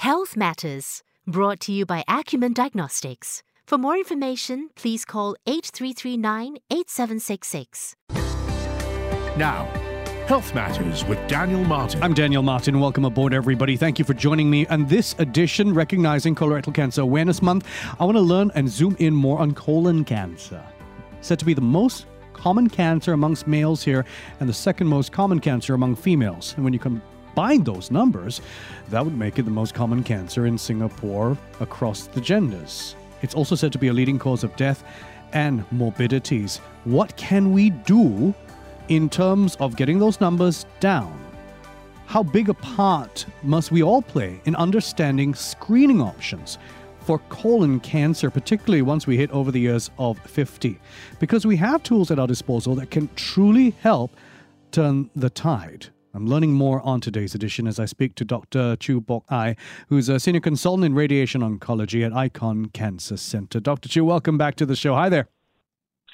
Health Matters, brought to you by Acumen Diagnostics. For more information, please call 8339 8766. Now, Health Matters with Daniel Martin. I'm Daniel Martin. Welcome aboard, everybody. Thank you for joining me. And this edition, recognizing Colorectal Cancer Awareness Month, I want to learn and zoom in more on colon cancer. Said to be the most common cancer amongst males here and the second most common cancer among females. And when you combine those numbers, that would make it the most common cancer in Singapore across the genders. It's also said to be a leading cause of death and morbidities. What can we do in terms of getting those numbers down? How big a part must we all play in understanding screening options for colon cancer, particularly once we hit over the years of 50? Because we have tools at our disposal that can truly help turn the tide. I'm learning more on today's edition as I speak to Dr. Choo Bok Ai, who's a senior consultant in radiation oncology at Icon Cancer Center. Dr. Choo, welcome back to the show. Hi there.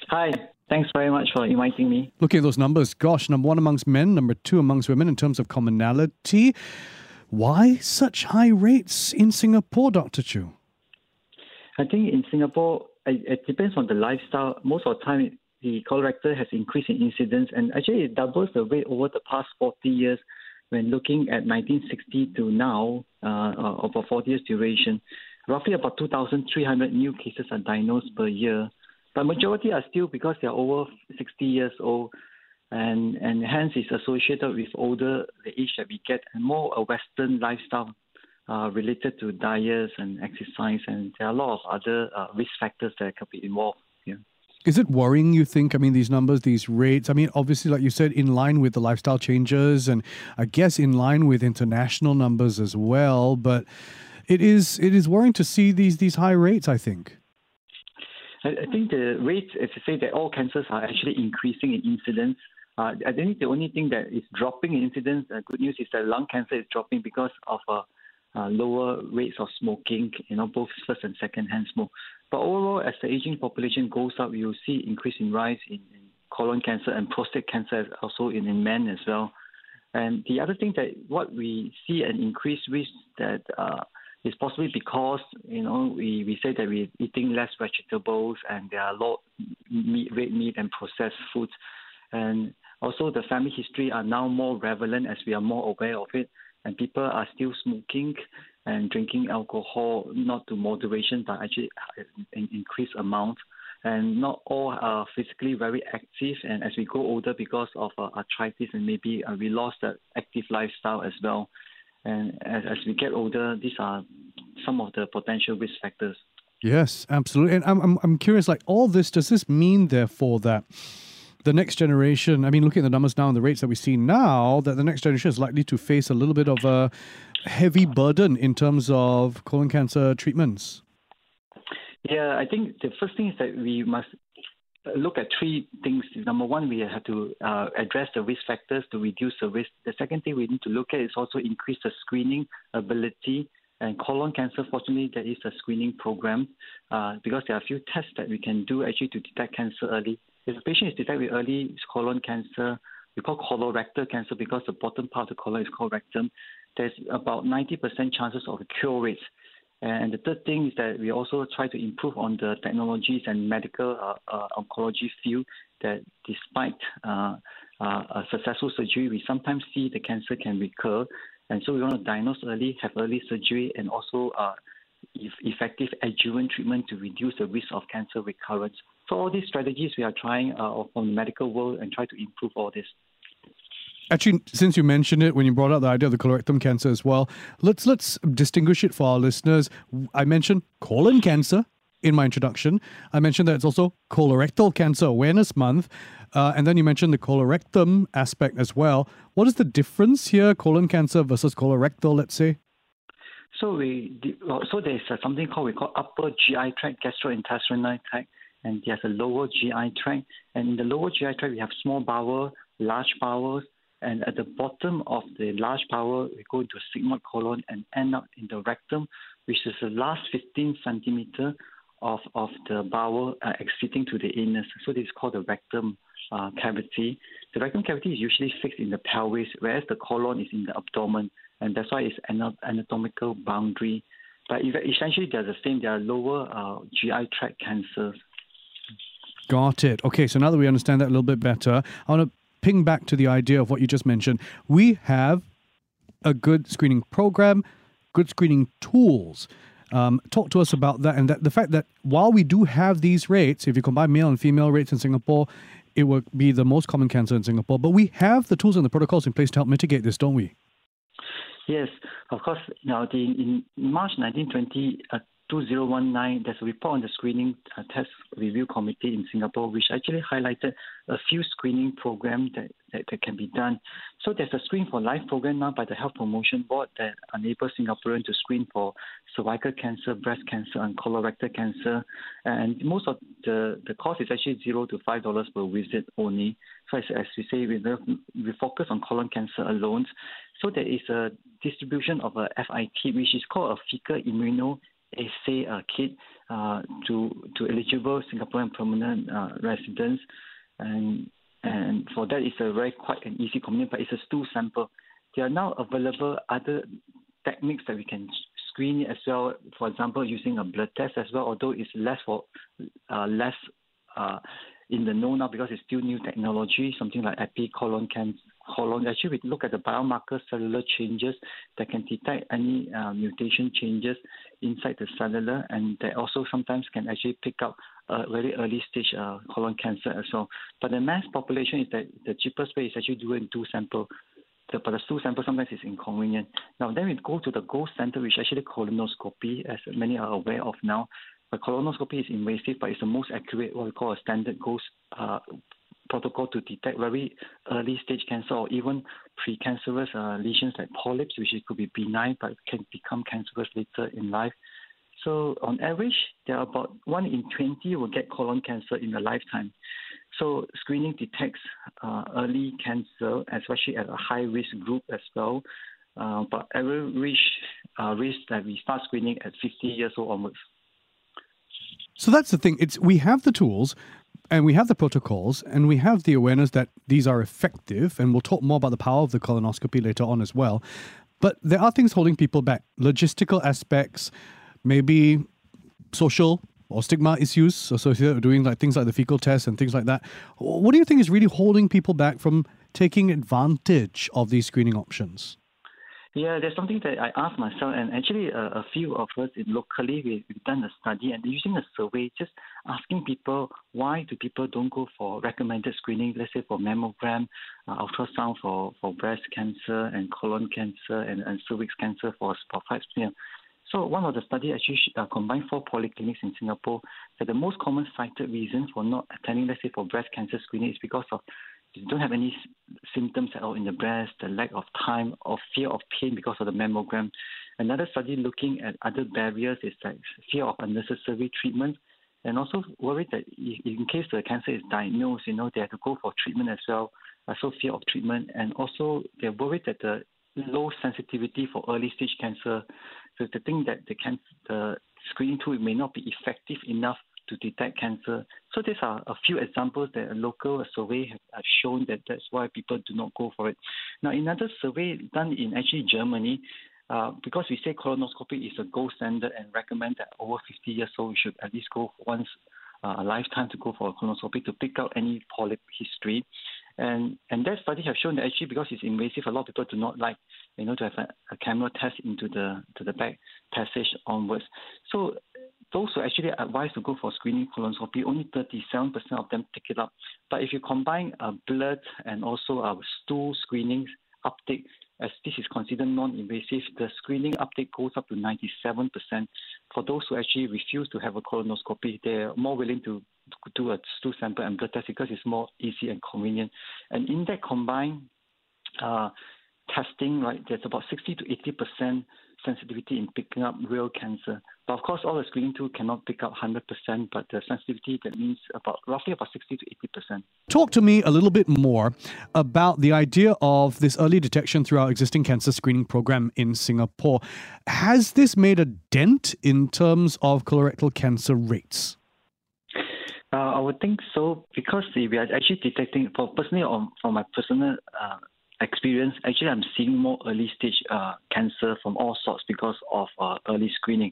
Hi. Thanks very much for inviting me. Looking at those numbers, gosh, number one amongst men, number two amongst women in terms of commonality. Why such high rates in Singapore, Dr. Choo? I think in Singapore, it, it depends on the lifestyle. Most of the time, the colorectal has increased in incidence, and actually it doubles the rate over the past 40 years when looking at 1960 to now, uh, uh over 40 years duration. Roughly about 2,300 new cases are diagnosed per year, but majority are still because they are over 60 years old, and and hence is associated with older the age that we get and more a Western lifestyle. Uh, related to diets and exercise, and there are a lot of other uh, risk factors that could be involved. Is it worrying, you think? I mean, these numbers, these rates, I mean, obviously, like you said, in line with the lifestyle changes and I guess in line with international numbers as well. But it is it is worrying to see these these high rates, I think. I, think the rates, as you say, that all cancers are actually increasing in incidence. Uh, I think the only thing that is dropping in incidence, uh, good news is that lung cancer is dropping because of uh, uh, lower rates of smoking, you know, both first and second hand smoke. But overall, as the aging population goes up, you'll see increase in rise in, in colon cancer and prostate cancer also in, in men as well. And the other thing that what we see an increased risk that uh, is possibly because you know we, we say that we're eating less vegetables and there are a lot meat, red meat and processed foods, and also the family history are now more relevant as we are more aware of it. And people are still smoking and drinking alcohol, not to moderation, but actually in increased amount. And not all are physically very active. And as we grow older, because of uh, arthritis and maybe uh, we lost that active lifestyle as well. And as, as we get older, these are some of the potential risk factors. Yes, absolutely. And I'm, I'm, I'm curious, like all this, does this mean, therefore, that the next generation, I mean, looking at the numbers now and the rates that we see now, that the next generation is likely to face a little bit of a heavy burden in terms of colon cancer treatments? Yeah, I think the first thing is that we must look at three things. Number one, we have to uh, address the risk factors to reduce the risk. The second thing we need to look at is also increase the screening ability. And colon cancer, fortunately, there is a screening program uh, because there are a few tests that we can do actually to detect cancer early. If a patient is detected with early colon cancer, we call colorectal cancer because the bottom part of the colon is called rectum. There's about 90% chances of a cure rate. And the third thing is that we also try to improve on the technologies and medical uh, uh, oncology field. That despite uh, uh a successful surgery, we sometimes see the cancer can recur, and so we want to diagnose early, have early surgery, and also uh, effective adjuvant treatment to reduce the risk of cancer recurrence. So all these strategies we are trying uh, from the medical world and try to improve all this. Actually, since you mentioned it when you brought up the idea of the colorectal cancer as well, let's let's distinguish it for our listeners. I mentioned colon cancer in my introduction. I mentioned that it's also colorectal cancer awareness month, uh, and then you mentioned the colorectum aspect as well. What is the difference here, colon cancer versus colorectal? Let's say. So we so there's something called we call upper GI tract, gastrointestinal tract, and there's a lower GI tract. And in the lower GI tract, we have small bowel, large bowels, and at the bottom of the large bowel, we go into a sigmoid colon and end up in the rectum, which is the last 15 centimeter of, of the bowel uh, exiting to the anus. So this is called the rectum uh, cavity. The rectum cavity is usually fixed in the pelvis, whereas the colon is in the abdomen. and that's why it's an anatomical boundary. But essentially, they're the same. They are lower uh, GI tract cancers. Got it. Okay, so now that we understand that a little bit better, I want to ping back to the idea of what you just mentioned. We have a good screening program, good screening tools. Um, talk to us about that and that the fact that while we do have these rates, if you combine male and female rates in Singapore, it would be the most common cancer in Singapore. But we have the tools and the protocols in place to help mitigate this, don't we? Yes, of course. Now, the, in March 1920, uh, 2019, there's a report on the Screening uh, Test Review Committee in Singapore, which actually highlighted a few screening programs that, that, that, can be done. So there's a Screen for Life program now by the Health Promotion Board that enables Singaporeans to screen for cervical cancer, breast cancer, and colorectal cancer. And most of the, the cost is actually zero to five dollars per visit only. So as, as we say, we, we focus on colon cancer alone. So there is a distribution of a FIT, which is called a fecal immuno assay kit uh, to to eligible Singaporean permanent uh, residents, and and for that it's a very quite an easy component, but it's a stool sample. There are now available other techniques that we can screen as well. For example, using a blood test as well, although it's less for uh, less in the know now because it's still new technology, something like epi colon actually we look at the biomarker cellular changes that can detect any uh, mutation changes inside the cellular, and they also sometimes can actually pick up a very early stage uh, colon cancer as well. But the mass population is that the cheapest way is actually doing two sample. The, but the stool sample sometimes is inconvenient. Now then we go to the gold standard, which actually colonoscopy, as many are aware of now. But colonoscopy is invasive, but it's the most accurate, what we call a standard gold uh, protocol to detect very early stage cancer or even precancerous uh, lesions like polyps, which could be benign but can become cancerous later in life. So on average, there are about one in 20 will get colon cancer in a lifetime. So screening detects uh, early cancer, especially at a high risk group as well. Uh, but average uh, risk that we start screening at 50 years old onwards. So that's the thing. It's we have the tools, and we have the protocols and we have the awareness that these are effective and we'll talk more about the power of the colonoscopy later on as well. But there are things holding people back. Logistical aspects maybe social or stigma issues associated with doing like things like the fecal test and things like that. What do you think is really holding people back from taking advantage of these screening options? Yeah, there's something that I asked myself, and actually uh, a few of us locally we, we've done a study and using a survey, just asking people why do people don't go for recommended screening, let's say for mammogram, uh, ultrasound for, for breast cancer and colon cancer and, and cervix cancer for for five smear. So one of the studies actually uh, combined four polyclinics in Singapore. That the most common cited reason for not attending, let's say for breast cancer screening, is because of don't have any symptoms at all in the breast, the lack of time or fear of pain because of the mammogram. Another study looking at other barriers is like fear of unnecessary treatment and also worried that in case the cancer is diagnosed, you know, they have to go for treatment as well. So fear of treatment and also they're worried that the low sensitivity for early stage cancer. So the thing that the, the screening tool may not be effective enough to detect cancer. So these are a few examples that a local survey have shown that that's why people do not go for it. Now, another survey done in actually Germany, uh, because we say colonoscopy is a gold standard and recommend that over 50 years old, we should at least go once uh, a lifetime to go for a colonoscopy to pick out any polyp history. And and that study have shown that actually because it's invasive, a lot of people do not like you know to have a, a camera test into the to the back passage onwards. So those who actually advised to go for screening colonoscopy, only 37% of them take it up. But if you combine uh, blood and also our stool screening uptake, as this is considered non-invasive, the screening uptake goes up to 97%. For those who actually refuse to have a colonoscopy, they're more willing to do a stool sample and blood test because it's more easy and convenient. And in that combined uh, testing, right, there's about 60 to 80% sensitivity in picking up real cancer. But of course, all the screening tools cannot pick up 100%, but the sensitivity that means about roughly about 60 to 80%. Talk to me a little bit more about the idea of this early detection through our existing cancer screening program in Singapore. Has this made a dent in terms of colorectal cancer rates? Uh, I would think so because we are actually detecting, for personally, on, for my personal uh, experience, actually, I'm seeing more early stage uh, cancer from all sorts because of uh, early screening.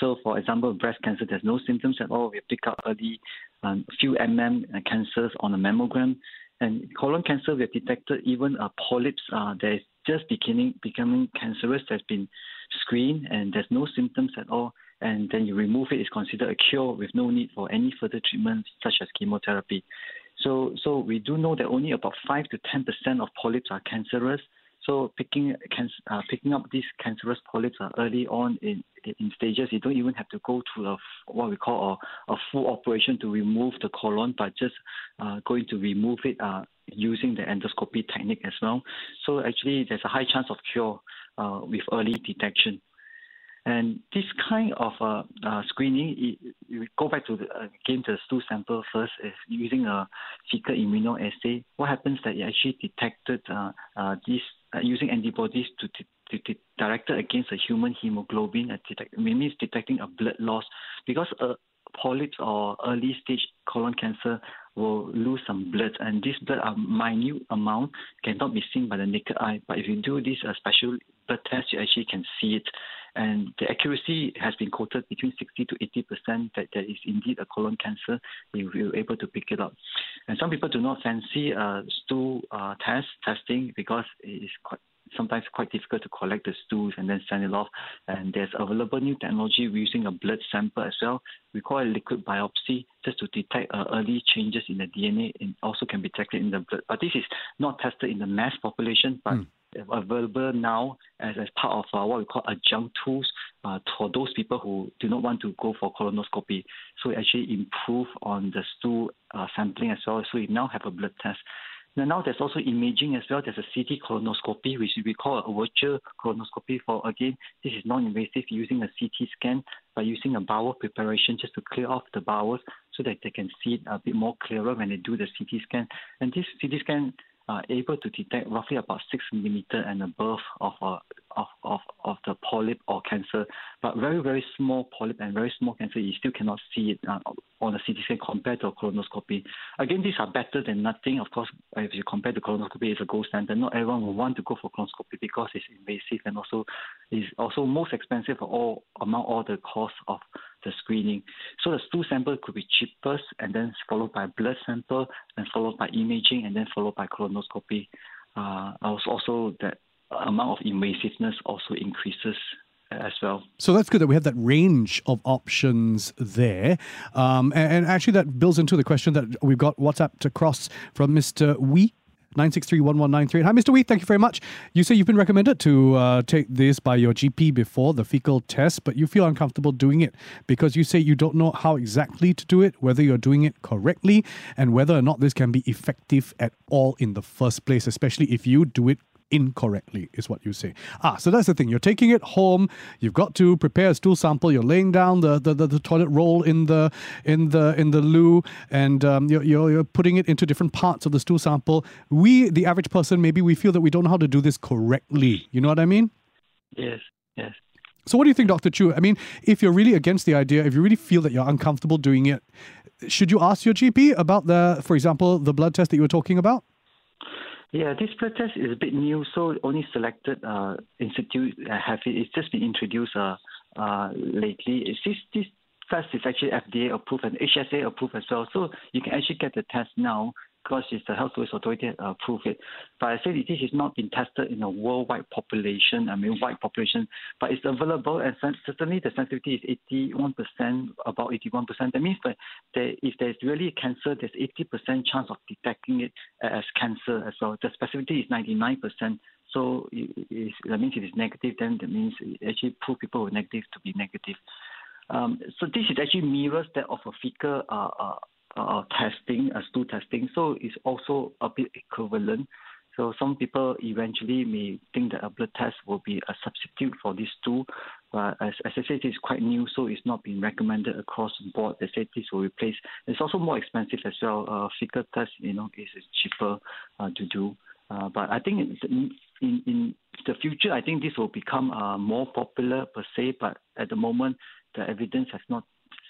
So, for example, breast cancer, there's no symptoms at all. We pick up early um, few mm cancers on a mammogram. And colon cancer, we have detected even a polyps uh, that is just beginning becoming cancerous that's been screened and there's no symptoms at all. And then you remove it, it's considered a cure with no need for any further treatment such as chemotherapy. So, so we do know that only about 5 to 10% of polyps are cancerous. So picking uh, picking up these cancerous polyps early on in, in stages, you don't even have to go through a, what we call a, a full operation to remove the colon, but just uh, going to remove it uh, using the endoscopy technique as well. So actually, there's a high chance of cure uh, with early detection. And this kind of uh, uh, screening, we go back to the, uh, again the stool sample first, is using a fecal immunoassay. What happens that it actually detected uh, uh, this uh, using antibodies to, to, to directed against a human hemoglobin, uh, detect, it means detecting a blood loss because uh, polyps or early stage colon cancer will lose some blood, and this blood, a minute amount, cannot be seen by the naked eye. But if you do this uh, special blood test, you actually can see it and the accuracy has been quoted between 60 to 80 percent that there is indeed a colon cancer. We were able to pick it up, and some people do not fancy uh, stool uh, test testing because it is quite sometimes quite difficult to collect the stools and then send it off. And there's available new technology We're using a blood sample as well. We call it liquid biopsy just to detect uh, early changes in the DNA and also can be detected in the blood. But this is not tested in the mass population, but mm available now as, as part of uh, what we call adjunct tools uh, for those people who do not want to go for colonoscopy. So it actually improve on the stool uh, sampling as well. So we now have a blood test. Now, now there's also imaging as well. There's a CT colonoscopy, which we call a virtual colonoscopy. For again, this is non-invasive using a CT scan by using a bowel preparation just to clear off the bowels so that they can see it a bit more clearer when they do the CT scan. And this CT scan are able to detect roughly about six millimeter and above of, uh, of, of, of the polyp or cancer, but very, very small polyp and very small cancer, you still cannot see it uh, on a CT scan compared to a colonoscopy. Again, these are better than nothing. Of course, if you compare to colonoscopy, it's a gold standard. Not everyone will want to go for colonoscopy because it's invasive and also is also most expensive all among all the costs of the screening. So the stool sample could be cheapest and then followed by blood sample and followed by imaging and then followed by colonoscopy. Uh, also that amount of invasiveness also increases as well. So that's good that we have that range of options there. Um, and, and, actually, that builds into the question that we've got WhatsApp across from Mr. Wee. 9631193. Hi, Mr. Wee. Thank you very much. You say you've been recommended to uh, take this by your GP before the fecal test, but you feel uncomfortable doing it because you say you don't know how exactly to do it, whether you're doing it correctly, and whether or not this can be effective at all in the first place, especially if you do it incorrectly, is what you say. Ah, so that's the thing. You're taking it home. You've got to prepare a stool sample. You're laying down the, the, the, the toilet roll in the in the in the loo, and um, you're, you're, you're putting it into different parts of the stool sample. We, the average person, maybe we feel that we don't know how to do this correctly. You know what I mean? Yes. Yes. So, what do you think, Dr. Choo? I mean, if you're really against the idea, if you really feel that you're uncomfortable doing it, should you ask your GP about the, for example, the blood test that you were talking about? Yeah, this test is a bit new, so only selected uh, institute have it. It's just been introduced uh, uh, lately. It's this, this test is actually FDA approved and HSA approved as well, so you can actually get the test now because it's the health sciences authority that approve it. But I say this has not been tested in a worldwide population, I mean wide population, but it's available and certainly the sensitivity is 81%, about 81%. That means that if there's really cancer, there's 80% chance of detecting it as cancer as well. The specificity is 99%. So it, that means if it's negative, then that means it actually prove people who are negative to be negative. Um, so this is actually mirrors that of a fecal uh, uh, uh, testing, uh, stool testing. So it's also a bit equivalent. So some people eventually may think that a blood test will be a substitute for this tool, but as, as I said, it's quite new, so it's not being recommended across the board. They said this will replace. It's also more expensive as well. Uh, fecal test, you know, is, is cheaper uh, to do. Uh, but I think in, in the future, I think this will become uh, more popular per se. But at the moment, the evidence has not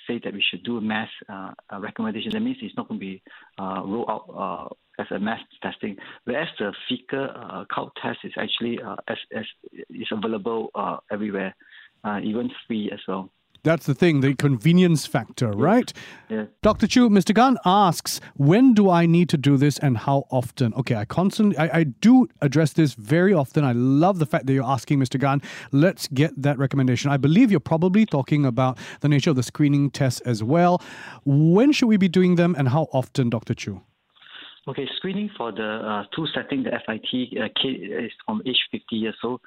say that we should do a mass uh, recommendation. That means it's not going to be uh, rolled out uh, as a mass testing, whereas the fecal uh, count test is actually uh, as, as is available uh, everywhere, uh, even free as well. That's the thing, the convenience factor, right? Yeah. Dr. Choo, Mr. Gan asks, when do I need to do this and how often? Okay, I constantly, I, I do address this very often. I love the fact that you're asking, Mr. Gan. Let's get that recommendation. I believe you're probably talking about the nature of the screening tests as well. When should we be doing them and how often, Dr. Choo? Okay, screening for the uh, two setting, the FIT uh, kid is from age 50 years old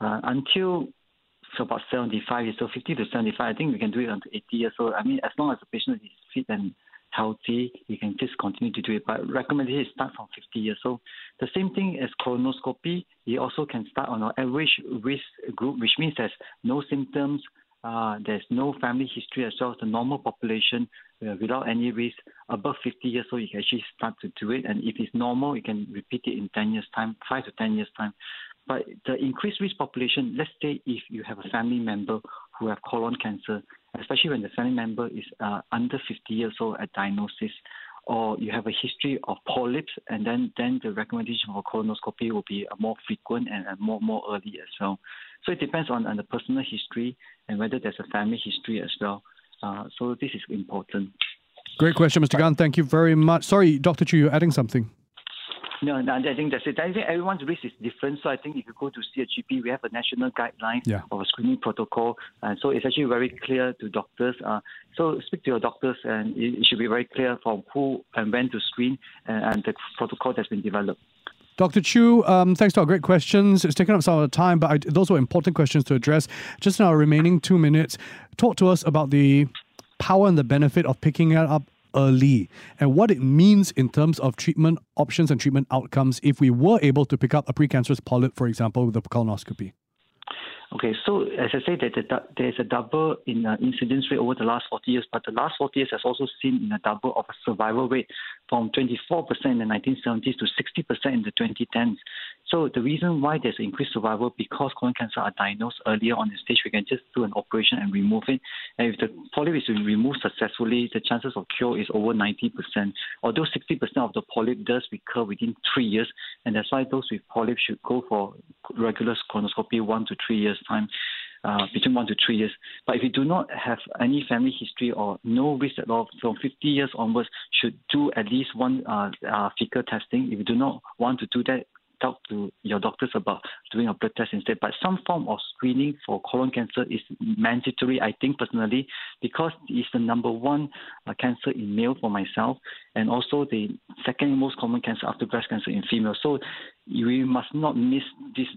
uh, until so about 75 years old, 50 to 75. I think we can do it until 80 years old. I mean, as long as the patient is fit and healthy, you can just continue to do it. But recommended is start from 50 years old. The same thing as colonoscopy, you also can start on an average risk group, which means there's no symptoms, uh, there's no family history as well as the normal population uh, without any risk. Above 50 years old, you can actually start to do it. And if it's normal, you can repeat it in 10 years' time, 5 to 10 years' time. But the increased risk population, let's say if you have a family member who have colon cancer, especially when the family member is uh, under 50 years old at diagnosis, or you have a history of polyps, and then, then the recommendation for colonoscopy will be more frequent and more more early as well. So it depends on, on the personal history and whether there's a family history as well. Uh, so this is important. Great question, Mr. Gan. Thank you very much. Sorry, Dr. Choo, you're adding something. No, no, I think that's it. I think everyone's risk is different. So I think if you go to see a GP, we have a national guideline yeah. of a screening protocol. And so it's actually very clear to doctors. Uh, so speak to your doctors, and it, should be very clear from who and when to screen, and, and the protocol that's been developed. Dr. Choo, um, thanks to our great questions. It's taken up some of the time, but I, those were important questions to address. Just in our remaining two minutes, talk to us about the power and the benefit of picking it up early and what it means in terms of treatment options and treatment outcomes if we were able to pick up a precancerous polyp, for example, with a colonoscopy. Okay, so as I said, there's a double in uh, incidence rate over the last 40 years, but the last 40 years has also seen a double of a survival rate from 24% in the 1970s to 60% in the 2010s. So the reason why there's increased survival because colon cancer are diagnosed earlier on the stage, we can just do an operation and remove it. And if the polyp is removed successfully, the chances of cure is over 90%. Although 60% of the polyp does recur within three years, and that's why those with polyp should go for regular colonoscopy one to three years time. Uh, between one to three years. But if you do not have any family history or no risk at all, from 50 years onwards, should do at least one uh, uh, fecal testing. If you do not want to do that, talk to your doctors about doing a blood test instead. But some form of screening for colon cancer is mandatory, I think personally, because it's the number one uh, cancer in male for myself, and also the second most common cancer after breast cancer in female. So we must not miss this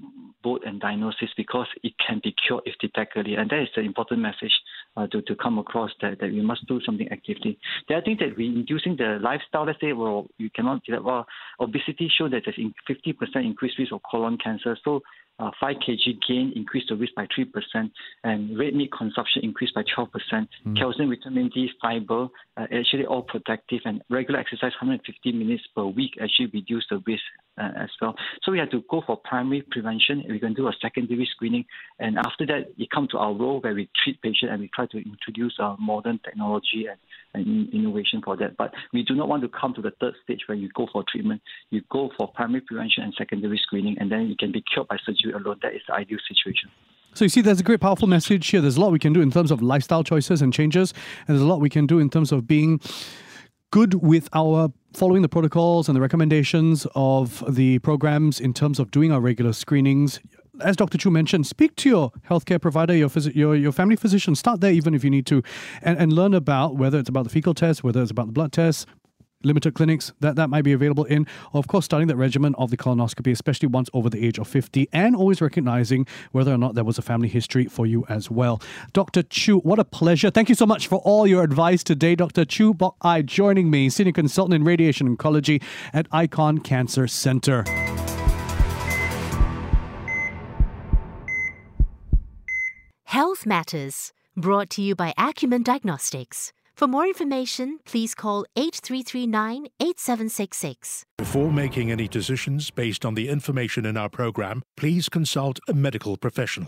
boat and diagnosis because it can be cured if detected early. And that is the important message uh, to, to come across that, that we must do something actively. The other thing that we inducing the lifestyle, let's say, well, you cannot, that well, obesity show that there's 50% increased risk of colon cancer. So uh, 5 kg gain increased the risk by 3%, and red meat consumption increased by 12%. Mm. Calcium, vitamin D, fiber, uh, actually all protective, and regular exercise 150 minutes per week actually reduce the risk uh, as well. So we have to go for primary prevention. We can do a secondary screening, and after that, it comes to our role where we treat patients and we try to introduce uh, modern technology and, and innovation for that. But we do not want to come to the third stage where you go for treatment. You go for primary prevention and secondary screening, and then you can be cured by surgery alone. That is the ideal situation. So you see, there's a great powerful message here. There's a lot we can do in terms of lifestyle choices and changes, and there's a lot we can do in terms of being good with our following the protocols and the recommendations of the programs in terms of doing our regular screenings. As Dr. Choo mentioned, speak to your healthcare provider, your, phys- your your family physician. Start there, even if you need to, and, and learn about whether it's about the fecal test, whether it's about the blood test, limited clinics that that might be available in of course starting that regimen of the colonoscopy especially once over the age of 50 and always recognizing whether or not there was a family history for you as well. Dr choo what a pleasure. Thank you so much for all your advice today dr choo bok ai joining me senior consultant in radiation oncology at icon cancer center. Health matters brought to you by acumen diagnostics for more information, please call 8339 8766. Before making any decisions based on the information in our program, please consult a medical professional.